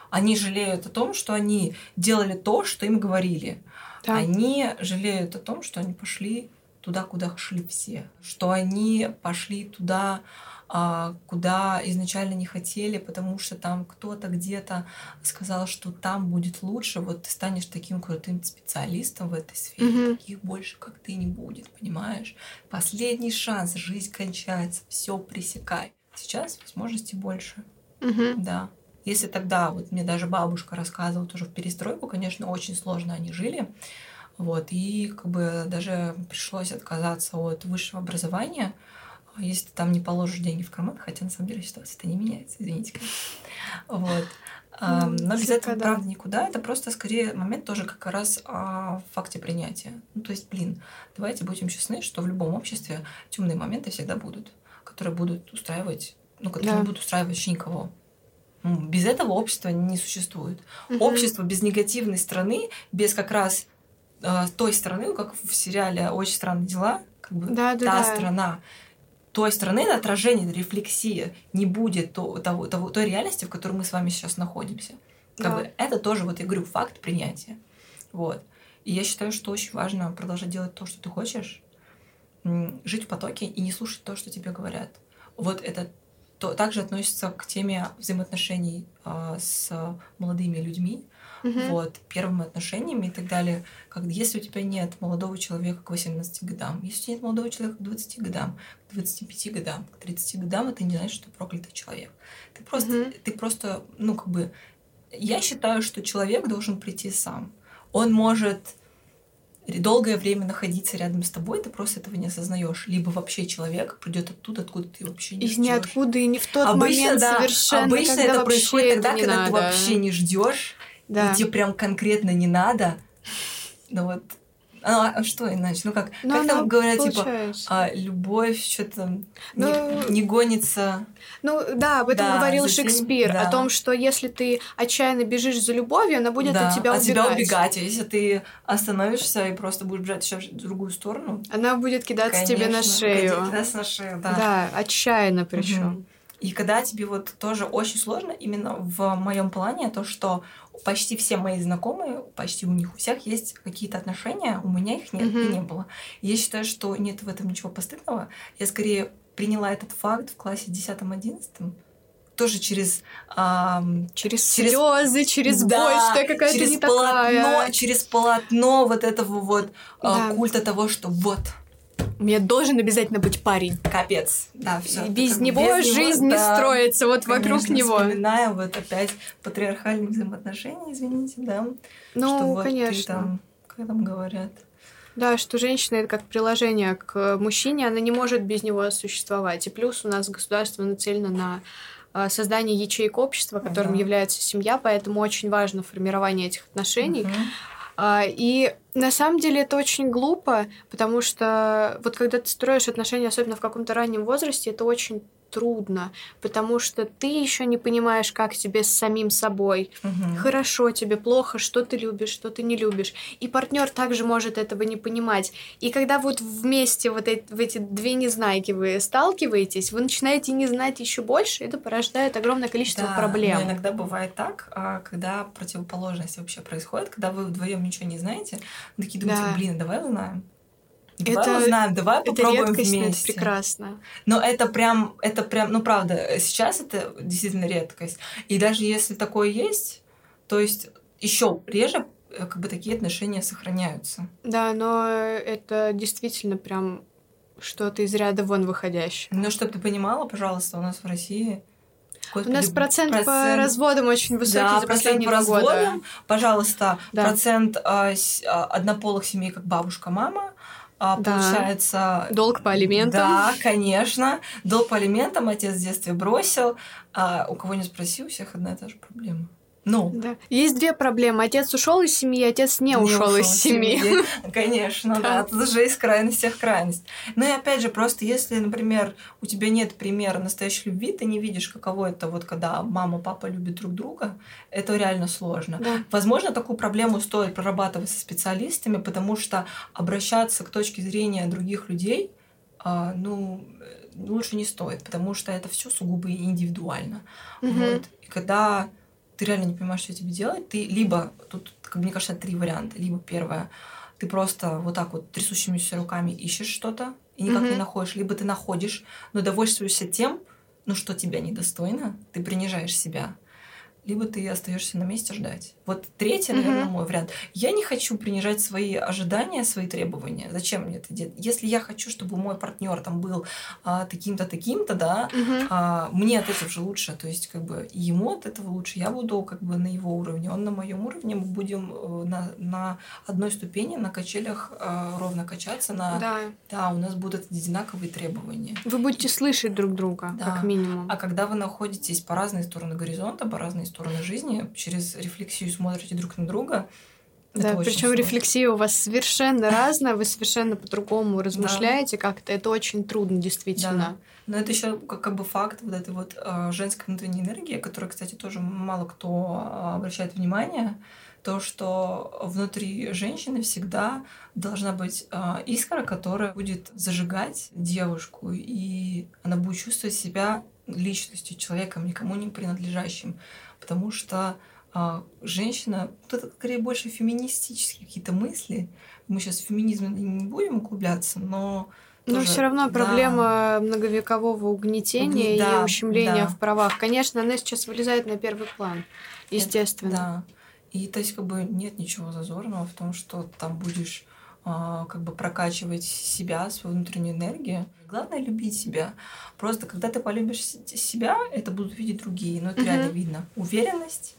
Они жалеют о том, что они делали то, что им говорили. Да. Они жалеют о том, что они пошли туда, куда шли все. Что они пошли туда, а, куда изначально не хотели, потому что там кто-то где-то сказал, что там будет лучше, вот ты станешь таким крутым специалистом в этой сфере, Мгм. таких больше, как ты, не будет, понимаешь? Последний шанс, жизнь кончается, все пресекай. Сейчас возможностей больше. Мгм. Да. Если тогда, вот мне даже бабушка рассказывала тоже в перестройку, конечно, очень сложно они жили. Вот, и как бы даже пришлось отказаться от высшего образования, а если ты там не положишь деньги в карман, хотя на самом деле ситуация-то не меняется, извините. (laughs) Вот. А, Ну, Но без этого, да. правда, никуда. Это просто скорее момент тоже как раз о факте принятия. Ну, то есть, блин, давайте будем честны, что в любом обществе темные моменты всегда будут, которые будут устраивать, ну, которые Да. не будут устраивать вообще никого. Без этого общества не существует. Общество без негативной стороны, без как раз э, той стороны, как в сериале «Очень странные дела», как бы Да, да, та да. страна, той страны, это отражение, рефлексия, не будет то- того, того, той реальности, в которой мы с вами сейчас находимся. Как Да. бы это тоже, вот я говорю, факт принятия. Вот. И я считаю, что очень важно продолжать делать то, что ты хочешь, жить в потоке и не слушать то, что тебе говорят. Вот это то, также относится к теме взаимоотношений а, с молодыми людьми, Мгм. вот, первыми отношениями и так далее. Как, если у тебя нет молодого человека к 18 годам, если у тебя нет молодого человека к 20 годам, к 25 годам, к 30 годам, это не значит, что ты проклятый человек. Ты просто, Мгм. ты просто, ну, как бы, я считаю, что человек должен прийти сам. Он может долгое время находиться рядом с тобой, ты просто этого не осознаешь. Либо вообще человек придет оттуда, откуда ты вообще не Из ждёшь. ниоткуда и не в тот Обычно, момент да, совершенно, обычно когда это происходит тогда, когда ты надо. вообще не ждешь, Да. и тебе прям конкретно не надо. Ну вот. А, а что иначе? Ну как, Но как там говорят, типа, получается. а, любовь что-то Ну, не, не гонится. Ну да, об этом Да, говорил затем- Шекспир, да. о том, что если ты отчаянно бежишь за любовью, она будет да, от тебя убегать. убегать. А если ты остановишься и просто будешь бежать сейчас в другую сторону, Она будет кидаться тебе на конечно, шею. кидаться на шею, да. Да, отчаянно причем. Мгм. И когда тебе вот тоже очень сложно, именно в моем плане, то, что почти все мои знакомые, почти у них у всех есть какие-то отношения, у меня их нет и Мгм. не было. И я считаю, что нет в этом ничего постыдного. Я скорее приняла этот факт в классе 10-11, тоже через, ам, Через, Через- слезы, через да, боль, что я какая-то через не полотно, такая. через полотно вот этого вот а, Да. культа того, что вот У меня должен обязательно быть парень. капец, да, все. И без него жизнь не строится вот вокруг Конечно, него. Вспоминаю вот опять патриархальные взаимоотношения, извините, да. Ну, что вот ты конечно. там, как там говорят. Да, что женщина это как приложение к мужчине, она не может без него существовать. И плюс у нас государство нацелено на а, создание ячеек общества, которым Да. является семья, поэтому очень важно формирование этих отношений. Мгм. А, И на самом деле это очень глупо, потому что вот когда ты строишь отношения, особенно в каком-то раннем возрасте, это очень трудно, потому что ты еще не понимаешь, как тебе с самим собой. Мгм. Хорошо тебе, плохо, что ты любишь, что ты не любишь. И партнер также может этого не понимать. И когда вот вместе вот эти, в эти две незнайки вы сталкиваетесь, вы начинаете не знать еще больше, это порождает огромное количество Да, проблем. но иногда бывает так, а, когда противоположность вообще происходит, когда вы вдвоем ничего не знаете, вы такие думаете, Да. блин, давай узнаем. Давай Это- узнаем, давай Это попробуем редкость, но это вместе. прекрасно. Но это прям, это прям, ну правда, сейчас это действительно редкость. И даже если такое есть, то есть еще реже э, как бы такие отношения сохраняются. Да, но это действительно прям что-то из ряда вон выходящее. Но чтобы ты понимала, пожалуйста, у нас в России У нас процент, по разводам очень высокий да, за процент последние по два года. разводам, пожалуйста, Да. процент а, однополых семей, как бабушка, мама, а, да. получается... Долг по алиментам. Да, конечно. Долг по алиментам отец в детстве бросил. А у кого не спроси, у всех одна и та же проблема. Ну. Да. Есть две проблемы. Отец ушел из семьи, отец не, не ушел, ушел из семьи. семьи. (laughs) Конечно, да. Это же из крайности в крайность. Ну и опять же, просто если, например, у тебя нет примера настоящей любви, ты не видишь, каково это вот, когда мама, папа любят друг друга, это реально сложно. Да. Возможно, такую проблему стоит прорабатывать со специалистами, потому что обращаться к точке зрения других людей, а, ну, лучше не стоит, потому что это все сугубо индивидуально. Угу. Вот. И когда ты реально не понимаешь, что тебе делать, ты либо, тут, как мне кажется, три варианта. Либо первое, ты просто вот так вот трясущимися руками ищешь что-то и никак mm-hmm. не находишь, либо ты находишь, но довольствуешься тем, ну что тебя недостойно, ты принижаешь себя либо ты остаешься на месте ждать. Вот третий, наверное, mm-hmm. мой вариант. Я не хочу принижать свои ожидания, свои требования. Зачем мне это делать? Если я хочу, чтобы мой партнер там был а, таким-то, таким-то, да, mm-hmm. а, мне от этого же лучше. То есть, как бы ему от этого лучше. Я буду как бы на его уровне, он на моем уровне. Мы будем э, на, на одной ступени, на качелях э, ровно качаться. На, да. да, у нас будут одинаковые требования. Вы будете слышать друг друга, да. как минимум. А когда вы находитесь по разные стороны горизонта, по разные стороны жизни, через рефлексию смотрите друг на друга. Да, причем рефлексия у вас совершенно (laughs) разная, вы совершенно по-другому размышляете да. как-то. Это очень трудно, действительно. Да. Но это еще как, как бы факт вот этой вот э, женской внутренней энергии, которой, кстати, тоже мало кто а, обращает внимание. То, что внутри женщины всегда должна быть э, искра, которая будет зажигать девушку, и она будет чувствовать себя личностью, человеком, никому не принадлежащим потому что а, женщина, вот это скорее больше феминистические какие-то мысли. Мы сейчас в феминизм не будем углубляться, но но все равно проблема да. многовекового угнетения да, и ущемления да. в правах. Конечно, она сейчас вылезает на первый план, естественно. Это, да. И то есть как бы нет ничего зазорного в том, что там будешь как бы прокачивать себя, свою внутреннюю энергию. Главное любить себя. Просто когда ты полюбишь себя, это будут видеть другие. Но это mm-hmm. реально видно. Уверенность.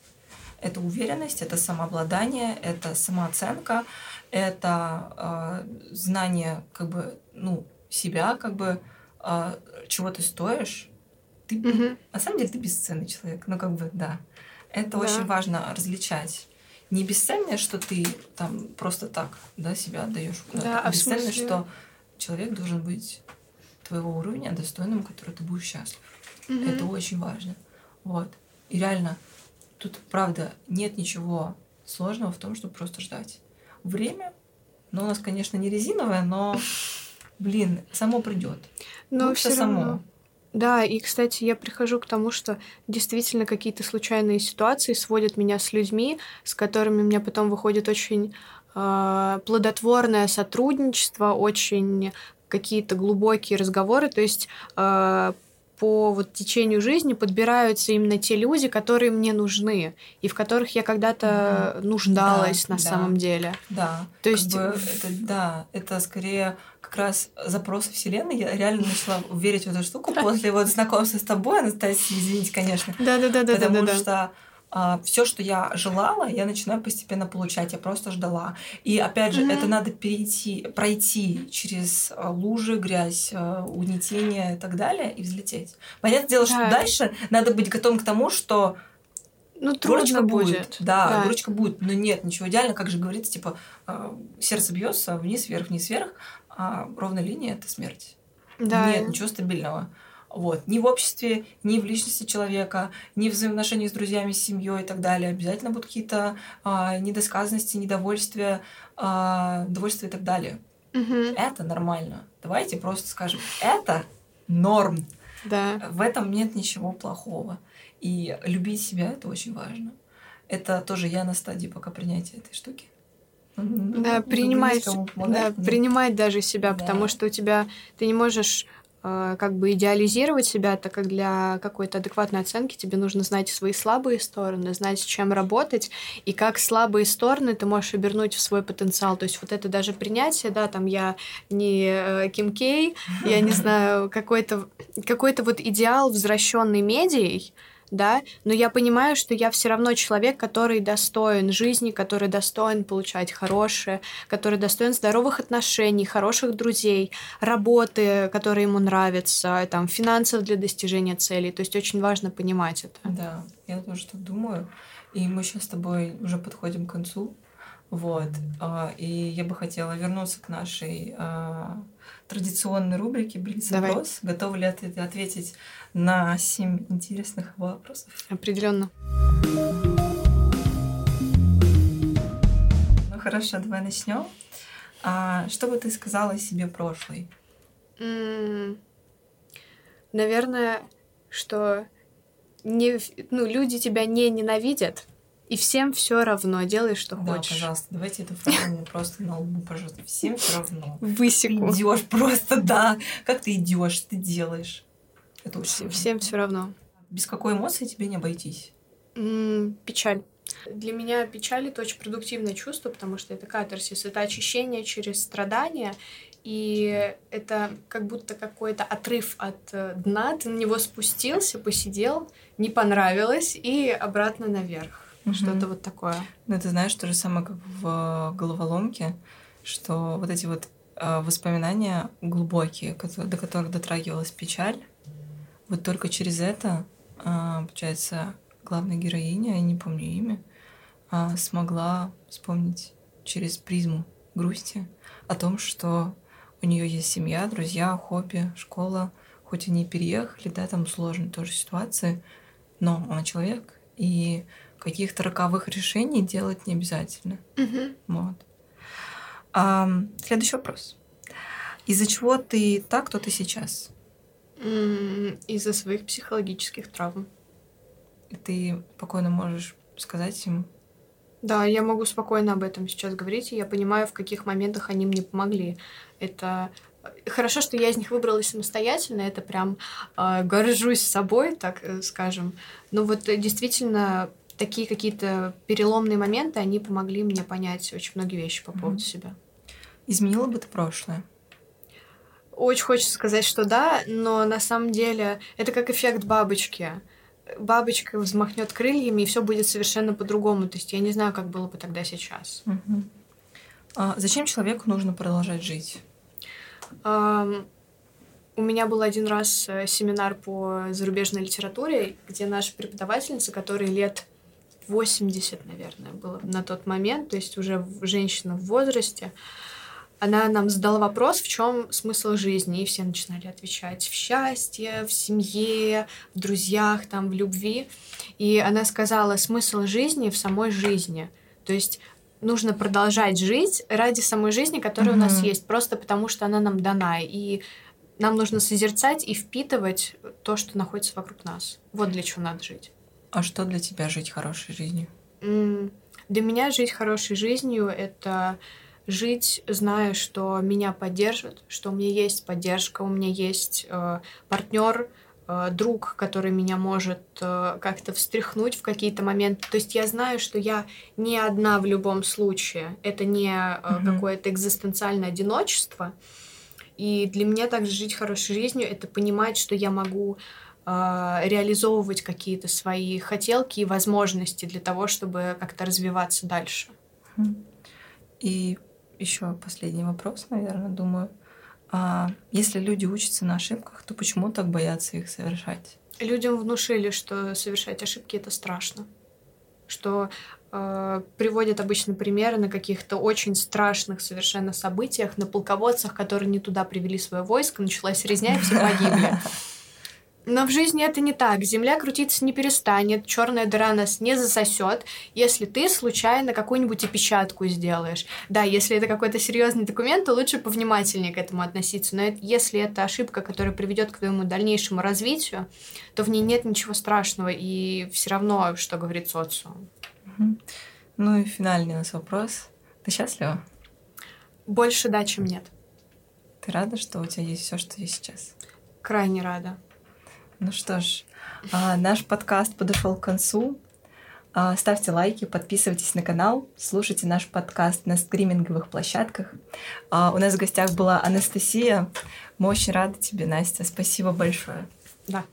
Это уверенность, это самообладание, это самооценка, это э, знание как бы ну себя, как бы э, чего ты стоишь. Ты mm-hmm. на самом деле ты бесценный человек. Ну как бы да. Это да. очень важно различать не бесценное, что ты там просто так да, себя отдаешь куда-то. Да, а бесценное, смысле... что человек должен быть твоего уровня, достойным, который ты будешь счастлив. Угу. Это очень важно. Вот. И реально, тут, правда, нет ничего сложного в том, чтобы просто ждать. Время, ну, у нас, конечно, не резиновое, но, блин, само придет. Но все само. Равно. Да, и, кстати, я прихожу к тому, что действительно какие-то случайные ситуации сводят меня с людьми, с которыми у меня потом выходит очень э, плодотворное сотрудничество, очень какие-то глубокие разговоры. То есть э, по вот течению жизни подбираются именно те люди, которые мне нужны и в которых я когда-то mm-hmm. нуждалась да, на да, самом деле. Да. То есть, бы, это, да, это скорее как раз запросы Вселенной. Я реально начала верить в эту штуку (laughs) после вот знакомства с тобой, Анастасия, извините, конечно. Да, да, да, да. Потому да, что а, все, что я желала, я начинаю постепенно получать. Я просто ждала. И опять же, mm-hmm. это надо перейти, пройти через а, лужи, грязь, а, угнетение и так далее, и взлететь. Понятное дело, да. что дальше надо быть готовым к тому, что ну, трудно будет. будет. Да, да, горочка будет. Но нет, ничего идеально, как же говорится, типа, сердце бьется вниз, вверх, вниз, вверх, а ровная линия это смерть. Да. Нет ничего стабильного. Вот. Ни в обществе, ни в личности человека, ни в взаимоотношениях с друзьями, с семьей и так далее. Обязательно будут какие-то а, недосказанности, недовольствия, а, довольствия и так далее. Угу. Это нормально. Давайте просто скажем, это норм. Да. В этом нет ничего плохого. И любить себя это очень важно. Это тоже я на стадии пока принятия этой штуки. Да, принимать, да, принимать даже себя, да. потому что у тебя ты не можешь как бы идеализировать себя, так как для какой-то адекватной оценки тебе нужно знать свои слабые стороны, знать, с чем работать, и как слабые стороны ты можешь обернуть в свой потенциал. То есть вот это даже принятие, да, там я не э, Ким Кей, я не (laughs) знаю, какой-то какой-то вот идеал, возвращенный медией, да, но я понимаю, что я все равно человек, который достоин жизни, который достоин получать хорошее, который достоин здоровых отношений, хороших друзей, работы, которая ему нравится, там, финансов для достижения целей. То есть очень важно понимать это. Да, я тоже так думаю. И мы сейчас с тобой уже подходим к концу. Вот. А, и я бы хотела вернуться к нашей а, традиционной рубрике Блиц-опрос. Готовы ли ты ответить на семь интересных вопросов? Определенно. Ну хорошо, давай начнем. А, что бы ты сказала себе прошлой? Наверное, что не, ну, люди тебя не ненавидят, и всем все равно, делай, что да, хочешь. пожалуйста, давайте эту фразу мне просто на лбу, пожалуйста. Всем все равно. Высеку. Ты идешь просто, да. Как ты идешь, ты делаешь. Это очень Всем все равно. Без какой эмоции тебе не обойтись? М-м, печаль. Для меня печаль это очень продуктивное чувство, потому что это катарсис, это очищение через страдания, и это как будто какой-то отрыв от э, дна, ты на него спустился, посидел, не понравилось, и обратно наверх. Угу. Что-то вот такое. Ну, ты знаешь, то же самое, как в головоломке, что вот эти вот э, воспоминания глубокие, до которых дотрагивалась печаль, вот только через это, э, получается, главная героиня, я не помню имя, э, смогла вспомнить через призму грусти о том, что у нее есть семья, друзья, хобби, школа, хоть они переехали, да, там сложные тоже ситуации, но она человек, и каких-то роковых решений делать не обязательно. Угу. Вот. А, следующий вопрос. Из-за чего ты так, кто ты сейчас? Из-за своих психологических травм. И ты спокойно можешь сказать им? Да, я могу спокойно об этом сейчас говорить, и я понимаю, в каких моментах они мне помогли. Это хорошо, что я из них выбралась самостоятельно, это прям э, горжусь собой, так э, скажем. Но вот э, действительно такие какие-то переломные моменты, они помогли мне понять очень многие вещи по поводу mm-hmm. себя. Изменила бы ты прошлое? Очень хочется сказать, что да, но на самом деле это как эффект бабочки. Бабочка взмахнет крыльями, и все будет совершенно по-другому. То есть я не знаю, как было бы тогда сейчас. Угу. А зачем человеку нужно продолжать жить? Um, у меня был один раз э, семинар по зарубежной литературе, где наша преподавательница, которая лет 80, наверное, было на тот момент, то есть уже женщина в возрасте, она нам задала вопрос, в чем смысл жизни, и все начинали отвечать в счастье, в семье, в друзьях, там, в любви. И она сказала, смысл жизни в самой жизни. То есть нужно продолжать жить ради самой жизни, которая mm-hmm. у нас есть, просто потому что она нам дана. И нам нужно созерцать и впитывать то, что находится вокруг нас. Вот для чего надо жить. А что для тебя жить хорошей жизнью? Для меня жить хорошей жизнью — это жить, зная, что меня поддержат, что у меня есть поддержка, у меня есть э, партнер, э, друг, который меня может э, как-то встряхнуть в какие-то моменты. То есть я знаю, что я не одна в любом случае. Это не э, mm-hmm. какое-то экзистенциальное одиночество. И для меня также жить хорошей жизнью — это понимать, что я могу реализовывать какие-то свои хотелки и возможности для того, чтобы как-то развиваться дальше. И еще последний вопрос, наверное, думаю. А если люди учатся на ошибках, то почему так боятся их совершать? Людям внушили, что совершать ошибки это страшно. Что э, приводят обычно примеры на каких-то очень страшных совершенно событиях, на полководцах, которые не туда привели свое войско, началась резня, и все погибли. (laughs) Но в жизни это не так. Земля крутиться не перестанет, черная дыра нас не засосет, если ты случайно какую-нибудь опечатку сделаешь. Да, если это какой-то серьезный документ, то лучше повнимательнее к этому относиться. Но это, если это ошибка, которая приведет к твоему дальнейшему развитию, то в ней нет ничего страшного, и все равно, что говорит социум. Ну и финальный у нас вопрос. Ты счастлива? Больше да, чем нет. Ты рада, что у тебя есть все, что есть сейчас? Крайне рада. Ну что ж, а, наш подкаст подошел к концу. А, ставьте лайки, подписывайтесь на канал, слушайте наш подкаст на стриминговых площадках. А, у нас в гостях была Анастасия. Мы очень рады тебе, Настя. Спасибо большое. Да.